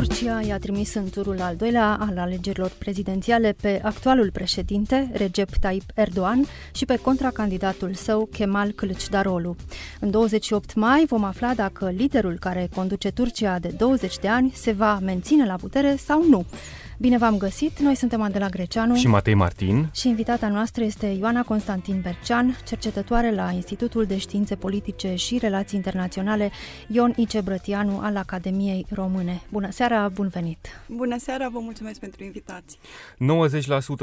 Turcia i-a trimis în turul al doilea al alegerilor prezidențiale pe actualul președinte, Recep Tayyip Erdogan, și pe contracandidatul său, Kemal Kılıçdaroğlu. În 28 mai vom afla dacă liderul care conduce Turcia de 20 de ani se va menține la putere sau nu. Bine v-am găsit! Noi suntem Adela Greceanu și Matei Martin și invitata noastră este Ioana Constantin Bercean, cercetătoare la Institutul de Științe Politice și Relații Internaționale Ion Ice Brătianu al Academiei Române. Bună seara, bun venit! Bună seara, vă mulțumesc pentru invitație!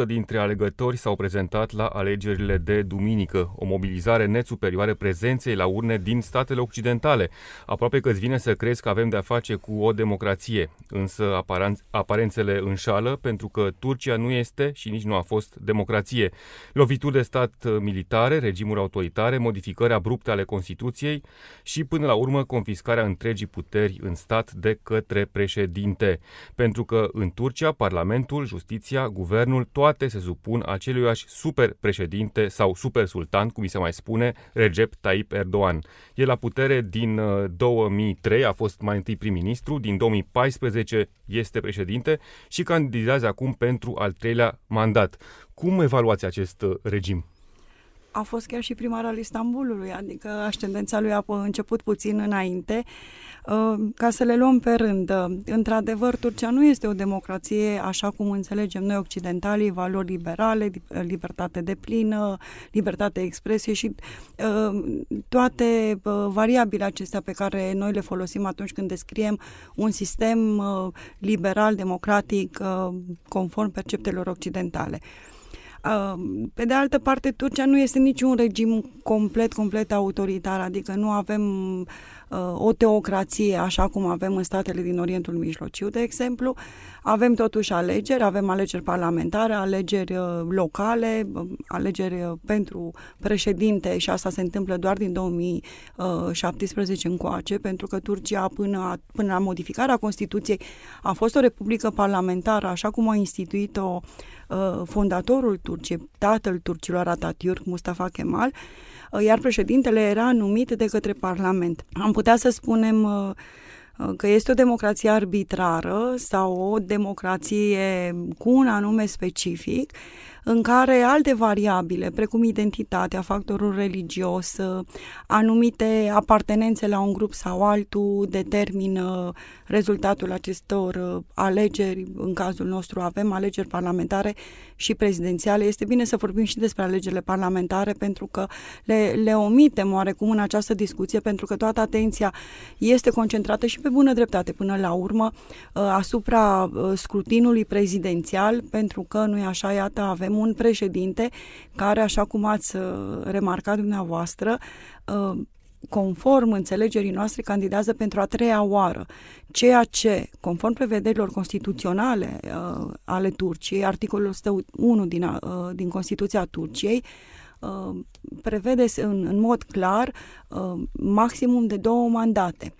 90% dintre alegători s-au prezentat la alegerile de duminică, o mobilizare net superioară prezenței la urne din statele occidentale. Aproape că îți vine să crezi că avem de-a face cu o democrație, însă aparențele în înșală pentru că Turcia nu este și nici nu a fost democrație. Lovituri de stat uh, militare, regimuri autoritare, modificări abrupte ale Constituției și până la urmă confiscarea întregii puteri în stat de către președinte. Pentru că în Turcia Parlamentul, Justiția, Guvernul, toate se supun aceluiași super președinte sau super sultan, cum se mai spune, Recep Tayyip Erdogan. E la putere din 2003, uh, a fost mai întâi prim-ministru, din 2014 este președinte și candidează acum pentru al treilea mandat. Cum evaluați acest uh, regim? A fost chiar și primar al Istanbulului, adică ascendența lui a început puțin înainte. Uh, ca să le luăm pe rând, uh, într-adevăr, Turcia nu este o democrație așa cum înțelegem noi occidentalii, valori liberale, libertate de plină, libertate de expresie și toate variabile acestea pe care noi le folosim atunci când descriem un sistem liberal, democratic, conform perceptelor occidentale. Pe de altă parte, Turcia nu este niciun regim complet, complet autoritar, adică nu avem uh, o teocrație așa cum avem în statele din Orientul Mijlociu, de exemplu. Avem totuși alegeri, avem alegeri parlamentare, alegeri uh, locale, uh, alegeri uh, pentru președinte și asta se întâmplă doar din 2017 încoace, pentru că Turcia până, până la modificarea Constituției a fost o republică parlamentară, așa cum a instituit-o fondatorul Turciei, tatăl turcilor Atatürk, Mustafa Kemal, iar președintele era numit de către Parlament. Am putea să spunem că este o democrație arbitrară sau o democrație cu un anume specific, în care alte variabile, precum identitatea, factorul religios, anumite apartenențe la un grup sau altul, determină rezultatul acestor uh, alegeri. În cazul nostru avem alegeri parlamentare și prezidențiale. Este bine să vorbim și despre alegerile parlamentare pentru că le, le omitem oarecum în această discuție pentru că toată atenția este concentrată și pe bună dreptate până la urmă uh, asupra uh, scrutinului prezidențial pentru că nu e așa, iată, avem un președinte care, așa cum ați remarcat dumneavoastră, conform înțelegerii noastre, candidează pentru a treia oară, ceea ce, conform prevederilor constituționale uh, ale Turciei, articolul 101 din, uh, din Constituția Turciei, uh, prevede în, în mod clar uh, maximum de două mandate.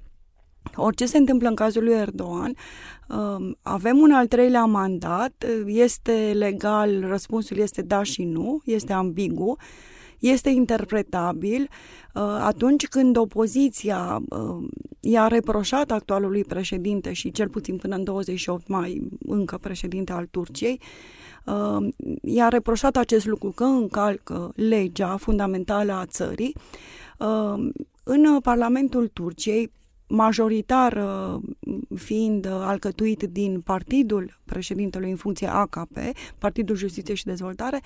Orice se întâmplă în cazul lui Erdogan, uh, avem un al treilea mandat, este legal, răspunsul este da și nu, este ambigu, este interpretabil uh, atunci când opoziția uh, i-a reproșat actualului președinte și cel puțin până în 28 mai încă președinte al Turciei, uh, i-a reproșat acest lucru că încalcă legea fundamentală a țării. În Parlamentul Turciei, majoritar uh, fiind uh, alcătuit din partidul președintelui în funcție AKP, Partidul Justiție și Dezvoltare,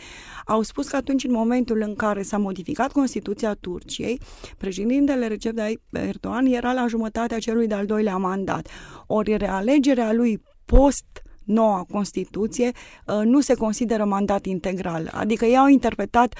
au spus că atunci, în momentul în care s-a modificat Constituția Turciei, președintele Recep Tayyip Erdogan era la jumătatea celui de-al doilea mandat. Ori realegerea lui post noua Constituție uh, nu se consideră mandat integral. Adică ei au interpretat,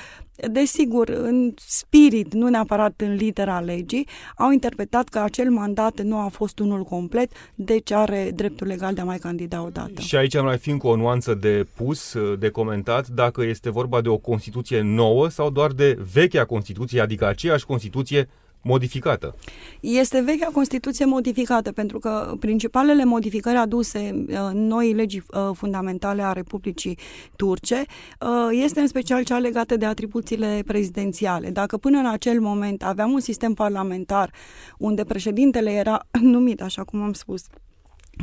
desigur, în spirit, nu neapărat în litera legii, au interpretat că acel mandat nu a fost unul complet, deci are dreptul legal de a mai candida o dată. Și aici mai fi încă o nuanță de pus, de comentat, dacă este vorba de o Constituție nouă sau doar de vechea Constituție, adică aceeași Constituție modificată. Este vechea Constituție modificată, pentru că principalele modificări aduse uh, noi legi uh, fundamentale a Republicii Turce uh, este în special cea legată de atribuțiile prezidențiale. Dacă până în acel moment aveam un sistem parlamentar unde președintele era numit, așa cum am spus,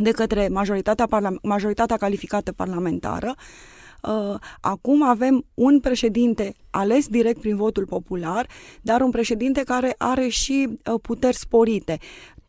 de către majoritatea, majoritatea calificată parlamentară, Uh, acum avem un președinte ales direct prin votul popular, dar un președinte care are și uh, puteri sporite.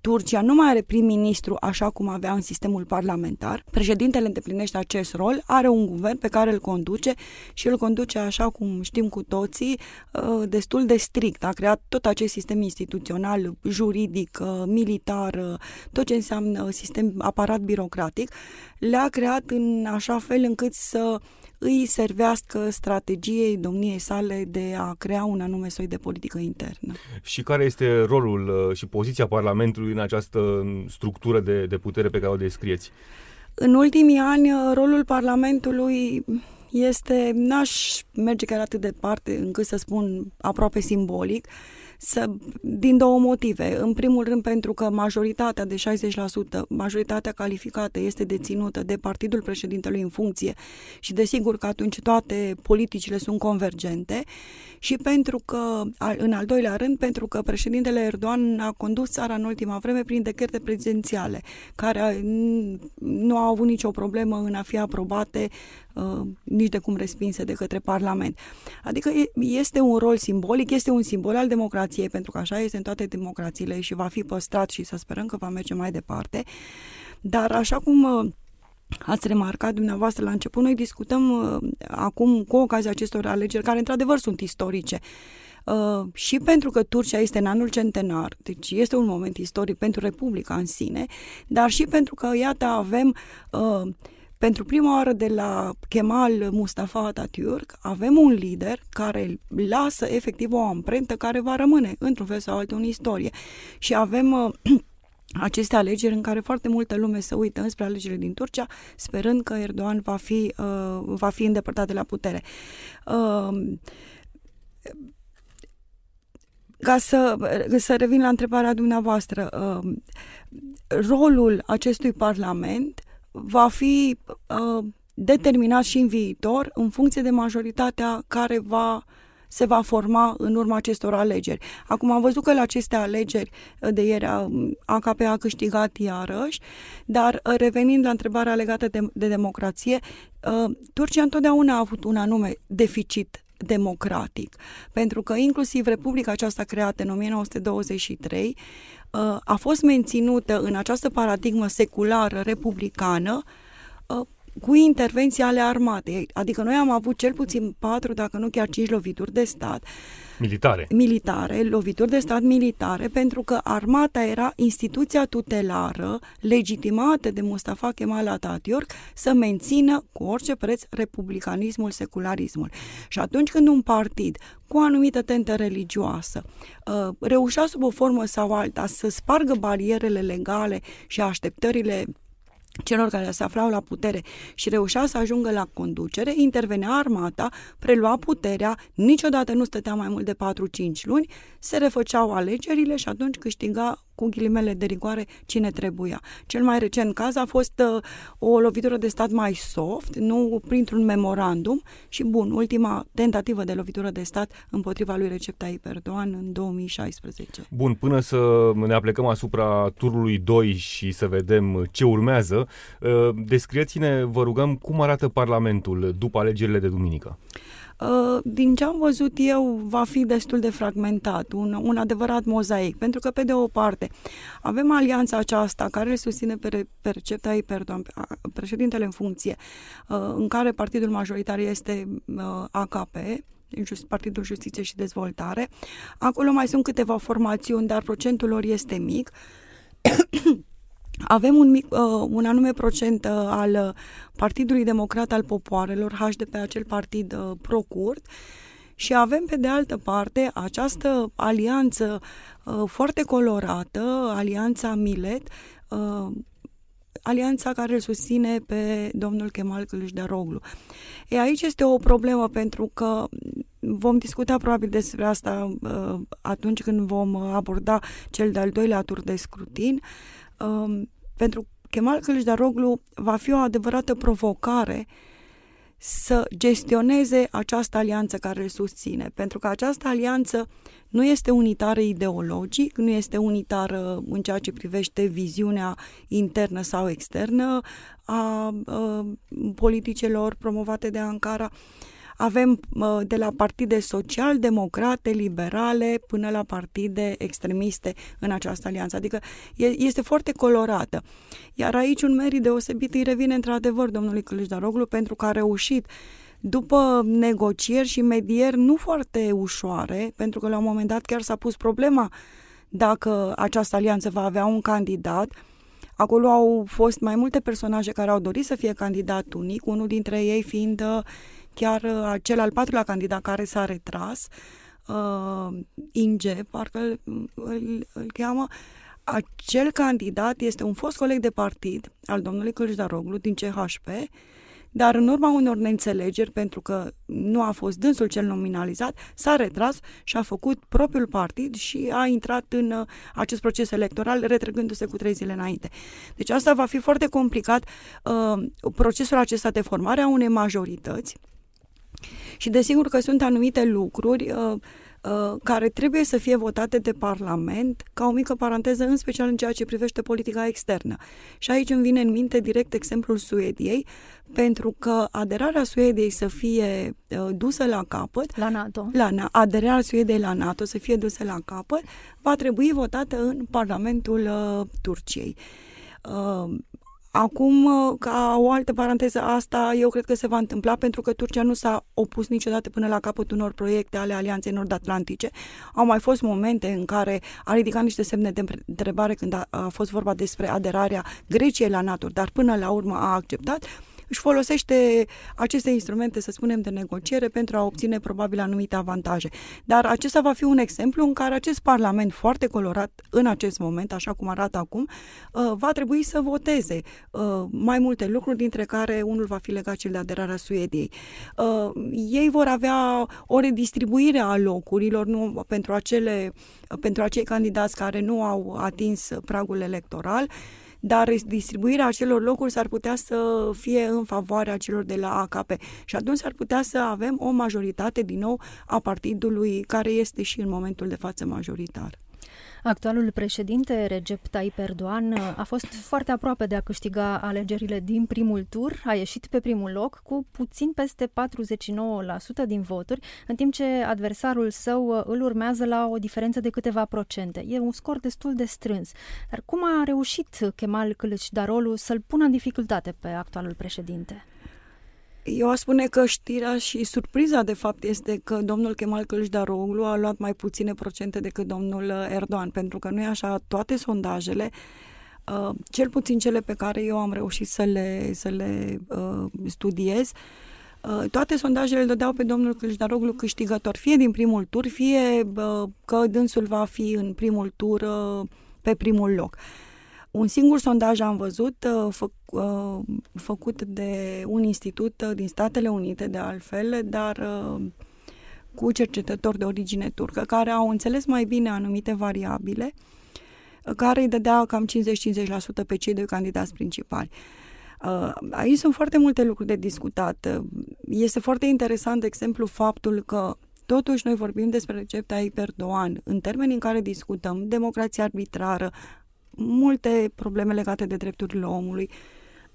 Turcia nu mai are prim-ministru așa cum avea în sistemul parlamentar. Președintele îndeplinește acest rol, are un guvern pe care îl conduce și îl conduce așa cum știm cu toții, uh, destul de strict. A creat tot acest sistem instituțional, juridic, militar, tot ce înseamnă sistem aparat birocratic, le-a creat în așa fel încât să îi servească strategiei domniei sale de a crea un anume soi de politică internă. Și care este rolul uh, și poziția Parlamentului în această structură de, de putere pe care o descrieți? În ultimii ani, uh, rolul Parlamentului este, n-aș merge chiar atât de departe încât să spun aproape simbolic, să, din două motive. În primul rând pentru că majoritatea de 60%, majoritatea calificată este deținută de partidul președintelui în funcție și desigur că atunci toate politicile sunt convergente și pentru că, în al doilea rând, pentru că președintele Erdogan a condus țara în ultima vreme prin decrete prezidențiale, care nu au avut nicio problemă în a fi aprobate uh, nici de cum respinse de către Parlament. Adică este un rol simbolic, este un simbol al democrației, pentru că așa este în toate democrațiile și va fi păstrat și să sperăm că va merge mai departe. Dar așa cum uh, Ați remarcat dumneavoastră la început, noi discutăm uh, acum cu ocazia acestor alegeri, care într-adevăr sunt istorice. Uh, și pentru că Turcia este în anul centenar, deci este un moment istoric pentru Republica în sine, dar și pentru că, iată, avem uh, pentru prima oară de la Kemal Mustafa Atatürk avem un lider care lasă efectiv o amprentă care va rămâne într-un fel sau altul în istorie. Și avem uh, aceste alegeri în care foarte multă lume se uită înspre alegerile din Turcia, sperând că Erdogan va fi, uh, va fi îndepărtat de la putere. Uh, ca să, să revin la întrebarea dumneavoastră, uh, rolul acestui Parlament va fi uh, determinat și în viitor în funcție de majoritatea care va uh, se va forma în urma acestor alegeri. Acum am văzut că la aceste alegeri de ieri AKP a câștigat iarăși, dar uh, revenind la întrebarea legată de, de democrație, uh, Turcia întotdeauna a avut un anume deficit democratic, pentru că inclusiv Republica aceasta creată în 1923 uh, a fost menținută în această paradigmă seculară republicană cu intervenții ale armatei. Adică noi am avut cel puțin patru, dacă nu chiar cinci lovituri de stat. Militare. Militare, lovituri de stat militare, pentru că armata era instituția tutelară legitimată de Mustafa Kemal Atatürk să mențină cu orice preț republicanismul, secularismul. Și atunci când un partid cu o anumită tentă religioasă uh, reușea sub o formă sau alta să spargă barierele legale și așteptările celor care se aflau la putere și reușea să ajungă la conducere, intervenea armata, prelua puterea, niciodată nu stătea mai mult de 4-5 luni, se refăceau alegerile și atunci câștiga cu ghilimele de rigoare cine trebuia. Cel mai recent caz a fost uh, o lovitură de stat mai soft, nu printr-un memorandum și bun, ultima tentativă de lovitură de stat împotriva lui Recep Tayyip Erdogan în 2016. Bun, până să ne aplecăm asupra turului 2 și să vedem ce urmează, uh, descrieți-ne, vă rugăm, cum arată Parlamentul după alegerile de duminică. Uh, din ce am văzut eu, va fi destul de fragmentat, un, un adevărat mozaic, pentru că, pe de o parte, avem alianța aceasta care îl susține pe, pe Recep Tayyip Erdogan, președintele în funcție, uh, în care partidul majoritar este uh, AKP, Partidul Justiție și Dezvoltare. Acolo mai sunt câteva formațiuni, dar procentul lor este mic. Avem un, mic, uh, un anume procent uh, al uh, Partidului Democrat al Popoarelor, HDP, acel partid uh, pro-curt, și avem pe de altă parte această alianță uh, foarte colorată, alianța Milet, uh, alianța care îl susține pe domnul Kemal Kılıçdaroğlu. E aici este o problemă pentru că vom discuta probabil despre asta uh, atunci când vom aborda cel de-al doilea tur de scrutin. Uh, pentru Kemal Kılıçdaroğlu va fi o adevărată provocare să gestioneze această alianță care îl susține, pentru că această alianță nu este unitară ideologic, nu este unitară în ceea ce privește viziunea internă sau externă a, a politicilor promovate de Ankara. Avem de la partide social-democrate, liberale, până la partide extremiste în această alianță. Adică este foarte colorată. Iar aici un merit deosebit îi revine într-adevăr domnului Călășdaroglu pentru că a reușit după negocieri și medieri nu foarte ușoare, pentru că la un moment dat chiar s-a pus problema dacă această alianță va avea un candidat, Acolo au fost mai multe personaje care au dorit să fie candidat unic, unul dintre ei fiind uh, chiar uh, cel al patrulea candidat care s-a retras, uh, Inge, parcă îl, îl, îl cheamă, acel candidat este un fost coleg de partid al domnului Călășdaroglu din CHP, dar în urma unor neînțelegeri, pentru că nu a fost dânsul cel nominalizat, s-a retras și a făcut propriul partid și a intrat în uh, acest proces electoral, retrăgându-se cu trei zile înainte. Deci asta va fi foarte complicat, uh, procesul acesta de formare a unei majorități și desigur că sunt anumite lucruri uh, Uh, care trebuie să fie votate de Parlament, ca o mică paranteză, în special în ceea ce privește politica externă. Și aici îmi vine în minte direct exemplul Suediei, pentru că aderarea Suediei să fie uh, dusă la capăt, la NATO, la, aderarea Suediei la NATO să fie dusă la capăt, va trebui votată în Parlamentul uh, Turciei. Uh, Acum, uh, ca o altă paranteză, asta eu cred că se va întâmpla pentru că Turcia nu s-a opus niciodată până la capăt unor proiecte ale Alianței Nord-Atlantice. Au mai fost momente în care a ridicat niște semne de întrebare când a, a fost vorba despre aderarea Greciei la NATO, dar până la urmă a acceptat își folosește aceste instrumente, să spunem, de negociere pentru a obține probabil anumite avantaje. Dar acesta va fi un exemplu în care acest Parlament foarte colorat în acest moment, așa cum arată acum, uh, va trebui să voteze uh, mai multe lucruri, dintre care unul va fi legat cel de aderarea Suediei. Uh, ei vor avea o redistribuire a locurilor nu, pentru, acele, pentru acei candidați care nu au atins pragul electoral dar distribuirea acelor locuri s-ar putea să fie în favoarea celor de la AKP și atunci s-ar putea să avem o majoritate din nou a partidului care este și în momentul de față majoritar. Actualul președinte, Recep Tayyip Erdogan, a fost foarte aproape de a câștiga alegerile din primul tur, a ieșit pe primul loc cu puțin peste 49% din voturi, în timp ce adversarul său îl urmează la o diferență de câteva procente. E un scor destul de strâns. Dar cum a reușit Kemal Kılıçdaroğlu să-l pună în dificultate pe actualul președinte? Eu aș spune că știrea și surpriza, de fapt, este că domnul Kemal Kılıçdaroğlu a luat mai puține procente decât domnul Erdogan, pentru că nu e așa, toate sondajele, uh, cel puțin cele pe care eu am reușit să le, să le uh, studiez, uh, toate sondajele îl dădeau pe domnul Kılıçdaroğlu câștigător, fie din primul tur, fie uh, că dânsul va fi în primul tur uh, pe primul loc. Uh, un singur sondaj am văzut uh, fă, uh, făcut de un institut uh, din Statele Unite, de altfel, dar cu cercetători de origine turcă, care au înțeles mai bine anumite variabile, care îi dădea cam 50-50% pe cei doi candidați principali. Aici sunt foarte multe lucruri de discutat. Este foarte interesant, de exemplu, faptul că Totuși, noi vorbim despre recepta Erdogan în termeni în care discutăm democrația arbitrară, multe probleme legate de drepturile omului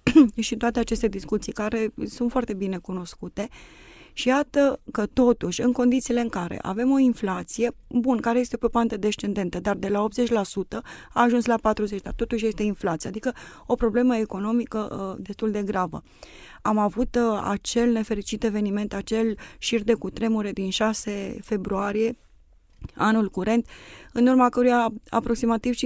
și toate aceste discuții care sunt foarte bine cunoscute. Și iată că totuși, în condițiile în care avem o inflație, bun, care este pe pantă descendentă, dar de la 80% a ajuns la 40%, dar totuși este inflație, adică o problemă economică uh, destul de gravă. Am avut uh, acel nefericit eveniment, acel șir de cutremure din 6 februarie, anul curent, în urma căruia aproximativ 50.000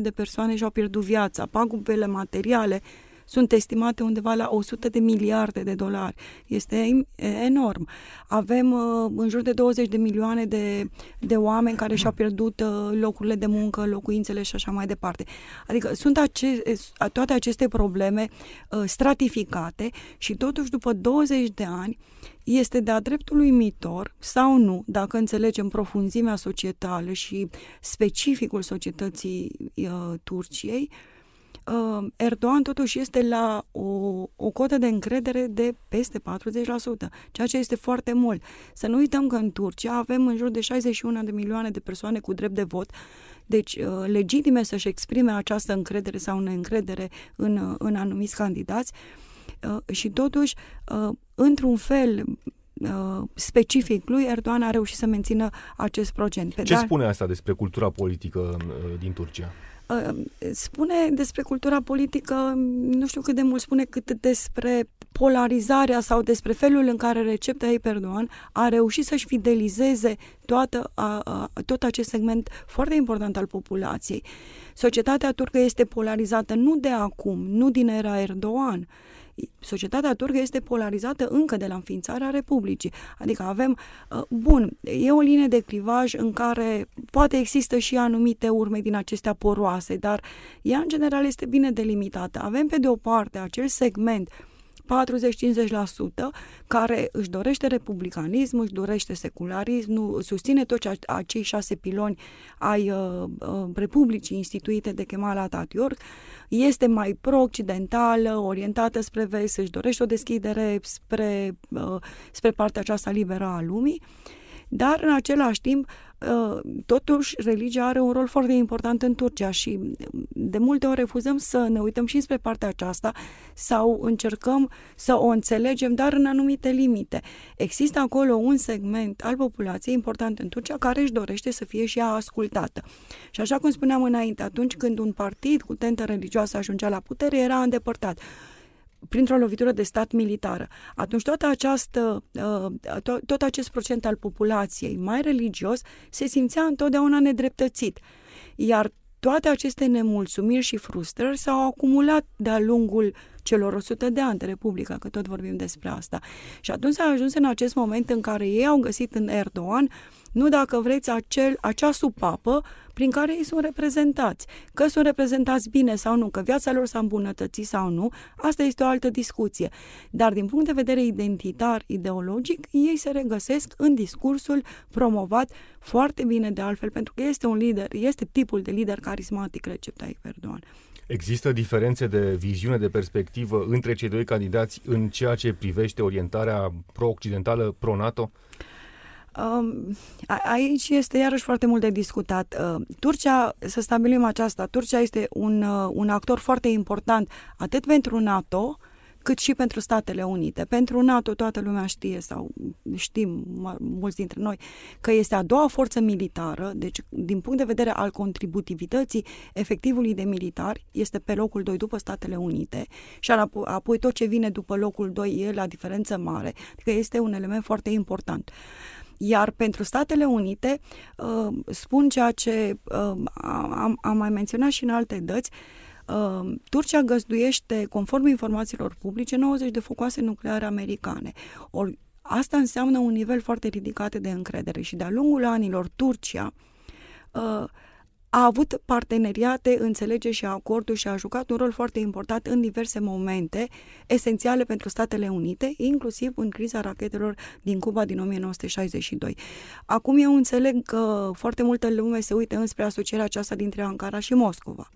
de persoane și-au pierdut viața. Pagubele materiale sunt estimate undeva la 100 de miliarde de dolari. Este enorm. Avem uh, în jur de 20 de milioane de, de oameni care și-au pierdut uh, locurile de muncă, locuințele și așa mai departe. Adică sunt ace- toate aceste probleme uh, stratificate și totuși după 20 de ani este de-a dreptul uimitor sau nu, dacă înțelegem profunzimea societală și specificul societății uh, Turciei, uh, Erdogan totuși este la o, o cotă de încredere de peste 40%, ceea ce este foarte mult. Să nu uităm că în Turcia avem în jur de 61 de milioane de persoane cu drept de vot, deci uh, legitime să-și exprime această încredere sau neîncredere în, uh, în anumiți candidați. Uh, Uh, și totuși, uh, într-un fel uh, specific lui, Erdogan a reușit să mențină acest procent. Pe Ce dar... spune asta despre cultura politică din Turcia? Spune despre cultura politică, nu știu cât de mult spune, cât despre polarizarea sau despre felul în care Recep Tayyip Erdogan a reușit să-și fidelizeze toată, a, a, tot acest segment foarte important al populației. Societatea turcă este polarizată nu de acum, nu din era Erdogan, societatea turcă este polarizată încă de la înființarea Republicii. Adică avem, uh, bun, e o linie de clivaj în care poate există și anumite urme din acestea poroase, dar ea în general este bine delimitată. Avem pe de o parte acel segment 40-50% care își dorește republicanism, își dorește secularism, nu, susține toți acei șase piloni ai uh, uh, Republicii instituite de Kemal Atatürk, este mai pro-occidentală, orientată spre vest, își dorește o deschidere spre, uh, spre partea aceasta liberă a lumii, dar în același timp Uh, totuși religia are un rol foarte important în Turcia și de multe ori refuzăm să ne uităm și spre partea aceasta sau încercăm să o înțelegem, dar în anumite limite. Există acolo un segment al populației important în Turcia care își dorește să fie și ea ascultată. Și așa cum spuneam înainte, atunci când un partid cu tentă religioasă ajungea la putere, era îndepărtat printr-o lovitură de stat militară. Atunci toată această, uh, tot, tot acest procent al populației mai religios se simțea întotdeauna nedreptățit. Iar toate aceste nemulțumiri și frustrări s-au acumulat de-a lungul celor 100 de ani de Republică, că tot vorbim despre asta. Și atunci s-a ajuns în acest moment în care ei au găsit în Erdogan nu dacă vreți acel, acea supapă prin care ei sunt reprezentați. Că sunt reprezentați bine sau nu, că viața lor s-a îmbunătățit sau nu, asta este o altă discuție. Dar din punct de vedere identitar, ideologic, ei se regăsesc în discursul promovat foarte bine de altfel, pentru că este un lider, este tipul de lider carismatic Recep Tayyip Erdogan. Există diferențe de viziune, de perspectivă între cei doi candidați în ceea ce privește orientarea pro-occidentală, pro-NATO? Um, aici este iarăși foarte mult de discutat. Uh, Turcia, să stabilim aceasta, Turcia este un, uh, un actor foarte important atât pentru NATO, cât și pentru Statele Unite. Pentru NATO toată lumea știe sau știm mulți dintre noi că este a doua forță militară, deci din punct de vedere al contributivității efectivului de militari este pe locul 2 după Statele Unite și apoi tot ce vine după locul 2 e la diferență mare, adică este un element foarte important. Iar pentru Statele Unite, uh, spun ceea ce uh, am, am mai menționat și în alte dăți, uh, Turcia găzduiește, conform informațiilor publice, 90 de focoase nucleare americane. Ori asta înseamnă un nivel foarte ridicat de încredere și de-a lungul anilor Turcia a avut parteneriate, înțelegeri și acorduri și a jucat un rol foarte important în diverse momente esențiale pentru Statele Unite, inclusiv în criza rachetelor din Cuba din 1962. Acum eu înțeleg că foarte multă lume se uită înspre asocierea aceasta dintre Ankara și Moscova.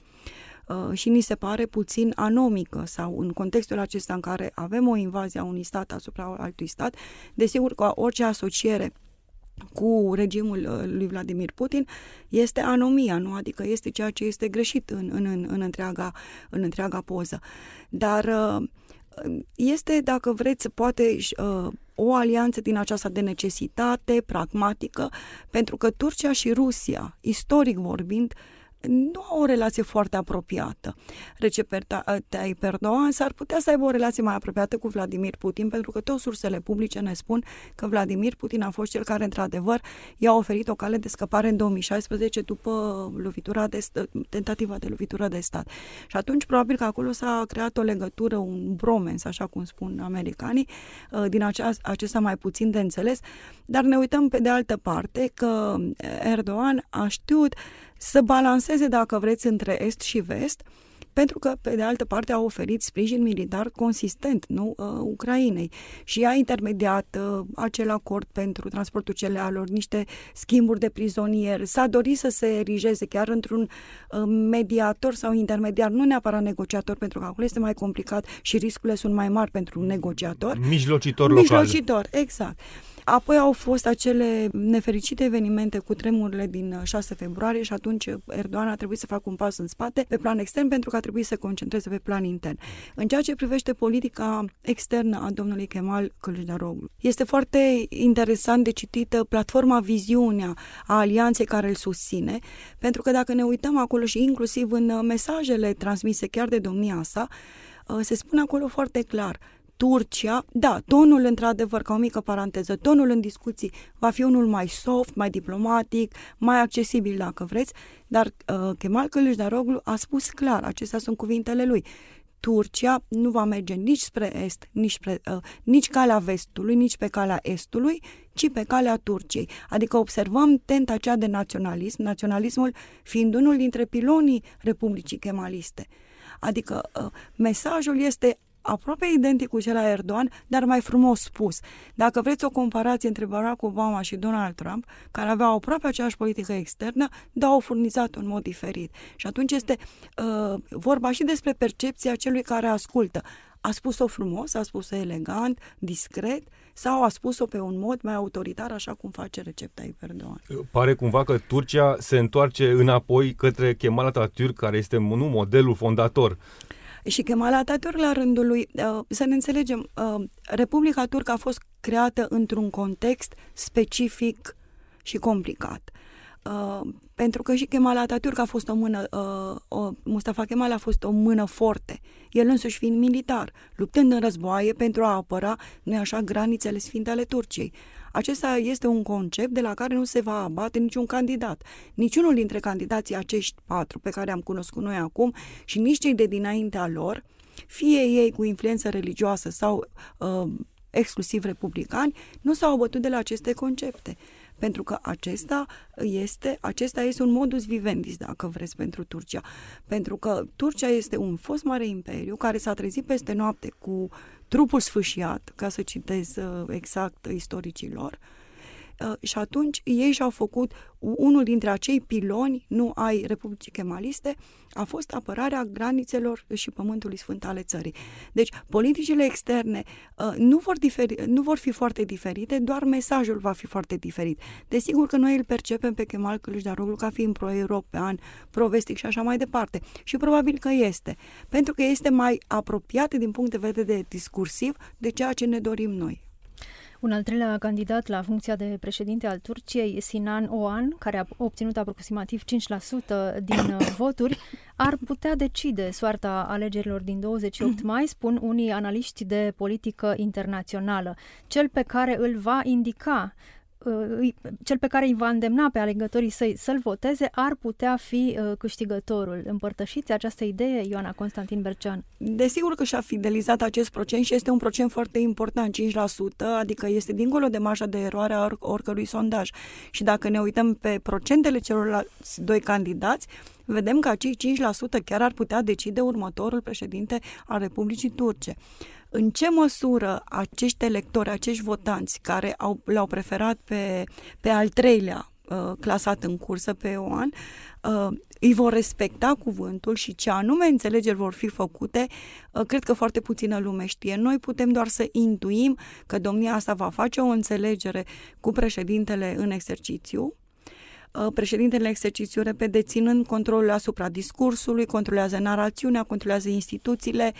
Uh, și ni se pare puțin anomică sau în contextul acesta în care avem o invazie a unui stat asupra altui stat, desigur că orice asociere cu regimul uh, lui Vladimir Putin este anomia, nu? Adică este ceea ce este greșit în, în, în, în, întreaga, în întreaga poză. Dar uh, este, dacă vreți, poate uh, o alianță din aceasta de necesitate, pragmatică, pentru că Turcia și Rusia, istoric vorbind, nu au o relație foarte apropiată. Recep Tayyip Erdogan s-ar putea să aibă o relație mai apropiată cu Vladimir Putin, pentru că toate sursele publice ne spun că Vladimir Putin a fost cel care, într-adevăr, i-a oferit o cale de scăpare în 2016 după lovitura de tentativa de lovitură de stat. Și atunci, probabil că acolo s-a creat o legătură, un bromens, așa cum spun americanii, uh, din acea, acesta mai puțin de înțeles, dar ne uităm pe de altă parte că Erdogan a știut să balanceze, dacă vreți, între est și vest, pentru că, pe de altă parte, a oferit sprijin militar consistent, nu, uh, Ucrainei. Și a intermediat uh, acel acord pentru transportul cerealelor, niște schimburi de prizonieri. S-a dorit să se erigeze chiar într-un uh, mediator sau intermediar, nu neapărat negociator, pentru că acolo este mai complicat și riscurile sunt mai mari pentru un negociator. Mijlocitor local. Mijlocitor, exact. Apoi au fost acele nefericite evenimente cu tremurile din 6 uh, februarie și atunci Erdogan a trebuit să facă un pas în spate pe plan extern pentru că a trebuit să se concentreze pe plan intern. În ceea ce privește politica externă a domnului Kemal Kılıçdaroğlu, este foarte interesant de citit platforma Viziunea a alianței care îl susține, pentru că dacă ne uităm acolo și inclusiv în uh, mesajele transmise chiar de domnia sa, uh, se spune acolo foarte clar – Turcia, da, tonul, într-adevăr, ca o mică paranteză, tonul în discuții va fi unul mai soft, mai diplomatic, mai accesibil, dacă vreți, dar uh, Kemal Kılıçdaroğlu a spus clar, acestea sunt cuvintele lui, Turcia nu va merge nici spre est, nici, spre, uh, nici calea vestului, nici pe calea estului, ci pe calea Turciei. Adică observăm tenta aceea de naționalism, naționalismul fiind unul dintre pilonii Republicii Kemaliste. Adică uh, mesajul este aproape identic cu cel a Erdogan, dar mai frumos spus. Dacă vreți o comparație între Barack Obama și Donald Trump, care aveau aproape aceeași politică externă, dar au furnizat în mod diferit. Și atunci este uh, vorba și despre percepția celui care ascultă. A spus-o frumos, a spus-o elegant, discret, sau a spus-o pe un mod mai autoritar, așa cum face Recep Tayyip Erdogan. Pare cumva că Turcia se întoarce înapoi către Kemal Atatürk, care este nu modelul fondator și Kemal Atatürk la rândul lui, uh, să ne înțelegem, uh, Republica Turcă a fost creată într-un context specific și complicat. Uh, pentru că și Kemal Atatürk a fost o mână, uh, o, Mustafa Kemal a fost o mână forte, el însuși fiind militar, luptând în războaie pentru a apăra, nu așa, granițele sfinte ale Turciei. Acesta este un concept de la care nu se va abate niciun candidat. Niciunul dintre candidații acești patru pe care am cunoscut noi acum și nici cei de dinaintea lor, fie ei cu influență religioasă sau uh, exclusiv republicani, nu s-au abătut de la aceste concepte pentru că acesta este, acesta este un modus vivendis, dacă vreți, pentru Turcia. Pentru că Turcia este un fost mare imperiu care s-a trezit peste noapte cu trupul sfâșiat, ca să citez uh, exact istoricilor, Uh, și atunci ei și-au făcut unul dintre acei piloni, nu ai Republicii Kemaliste, a fost apărarea granițelor și pământului sfânt ale țării. Deci, politicile externe uh, nu vor, diferi, nu vor fi foarte diferite, doar mesajul va fi foarte diferit. Desigur că noi îl percepem pe Kemal Kılıçdaroğlu ca fiind pro-european, pro-vestic și așa mai departe. Și probabil că este. Pentru că este mai apropiat din punct de vedere discursiv de ceea ce ne dorim noi. Un al treilea candidat la funcția de președinte al Turciei, Sinan Oan, care a obținut aproximativ 5% din uh, voturi, ar putea decide soarta alegerilor din 28 mai, spun unii analiști de politică internațională. Cel pe care îl va indica Uh, cel pe care îi va îndemna pe alegătorii săi să-l voteze ar putea fi uh, câștigătorul. Împărtășiți această idee, Ioana Constantin Bercean? Desigur că și-a fidelizat acest procent și este un procent foarte important, 5%, adică este dincolo de marja de eroare a oricărui sondaj. Și dacă ne uităm pe procentele celorlalți doi candidați, vedem că acei 5% chiar ar putea decide următorul președinte al Republicii Turce în ce măsură acești electori, acești votanți care au, le-au preferat pe, pe al treilea uh, clasat în cursă pe Ioan, uh, îi vor respecta cuvântul și ce anume înțelegeri vor fi făcute, uh, cred că foarte puțină lume știe. Noi putem doar să intuim că domnia asta va face o înțelegere cu președintele în exercițiu, uh, președintele în exercițiu, repede, ținând controlul asupra discursului, controlează narațiunea, controlează instituțiile,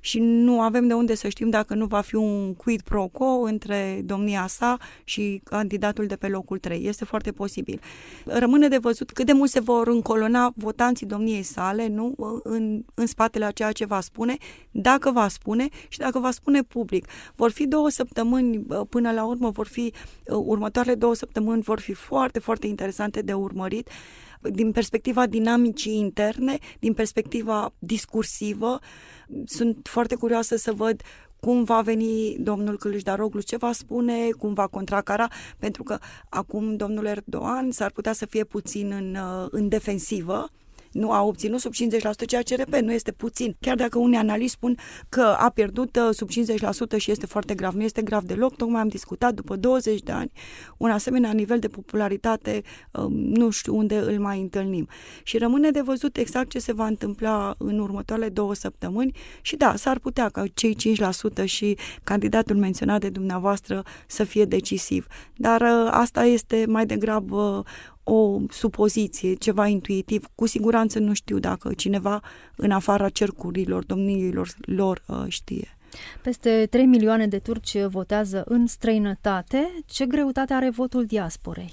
și nu avem de unde să știm dacă nu va fi un quid pro quo între domnia sa și candidatul de pe locul 3. Este foarte posibil. Rămâne de văzut cât de mult se vor încolona votanții domniei sale nu? În, în spatele a ceea ce va spune, dacă va spune și dacă va spune public. Vor fi două săptămâni până la urmă, vor fi următoarele două săptămâni vor fi foarte, foarte interesante de urmărit din perspectiva dinamicii interne, din perspectiva discursivă. Sunt foarte curioasă să văd cum va veni domnul Câlâșdaroglu, ce va spune, cum va contracara, pentru că acum domnul Erdogan s-ar putea să fie puțin în, în defensivă, nu a obținut sub 50%, ceea ce, repet, nu este puțin. Chiar dacă unii analiști spun că a pierdut uh, sub 50% și este foarte grav. Nu este grav deloc, tocmai am discutat după 20 de ani un asemenea nivel de popularitate, um, nu știu unde îl mai întâlnim. Și rămâne de văzut exact ce se va întâmpla în următoarele două săptămâni și da, s-ar putea ca cei 5% și candidatul menționat de dumneavoastră să fie decisiv. Dar uh, asta este mai degrabă o supoziție, ceva intuitiv. Cu siguranță nu știu dacă cineva în afara cercurilor, domniilor lor uh, știe. Peste 3 milioane de turci votează în străinătate. Ce greutate are votul diasporei?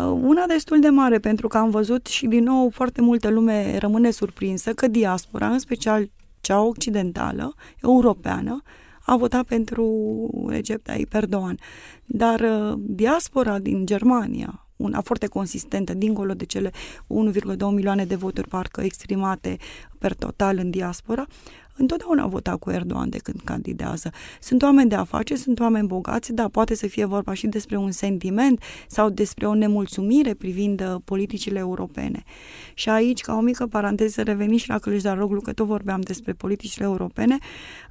Uh, una destul de mare, pentru că am văzut și din nou foarte multă lume rămâne surprinsă că diaspora, în special cea occidentală, europeană, a votat pentru Recep Tayyip Erdogan. Dar uh, diaspora din Germania, una foarte consistentă, dincolo de cele 1,2 milioane de voturi parcă exprimate per total în diaspora, întotdeauna a votat cu Erdogan de când candidează. Sunt oameni de afaceri, sunt oameni bogați, dar poate să fie vorba și despre un sentiment sau despre o nemulțumire privind uh, politicile europene. Și aici, ca o mică paranteză, reveni și la Călășdaroglu, că tot vorbeam despre politicile europene,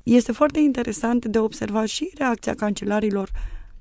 este foarte interesant de observat și reacția cancelarilor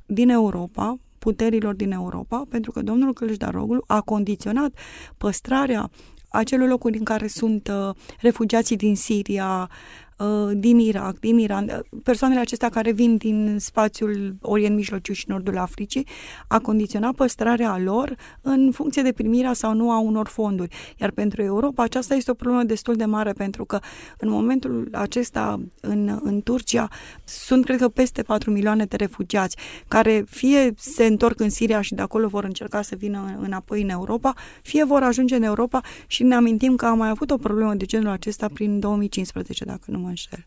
din Europa, puterilor din Europa, pentru că domnul Călășdaroglu a condiționat păstrarea acelor locuri în care sunt uh, refugiații din Siria, Uh, din Irak, din Iran, persoanele acestea care vin din spațiul Orient Mijlociu și Nordul Africii, a condiționat păstrarea lor în funcție de primirea sau nu a unor fonduri. Iar pentru Europa aceasta este o problemă destul de mare pentru că în momentul acesta în, în Turcia sunt cred că peste 4 milioane de refugiați care fie se întorc în Siria și de acolo vor încerca să vină înapoi în Europa, fie vor ajunge în Europa și ne amintim că am mai avut o problemă de genul acesta prin 2015, dacă nu mă mă înșel.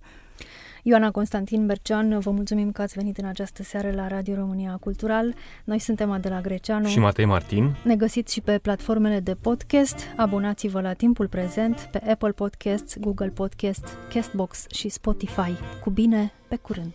Ioana Constantin Bercean, vă mulțumim că ați venit în această seară la Radio România Cultural. Noi suntem Adela Greceanu și Matei Martin. Ne găsiți și pe platformele de podcast. Abonați-vă la timpul prezent pe Apple Podcasts, Google Podcasts, Castbox și Spotify. Cu bine, pe curând!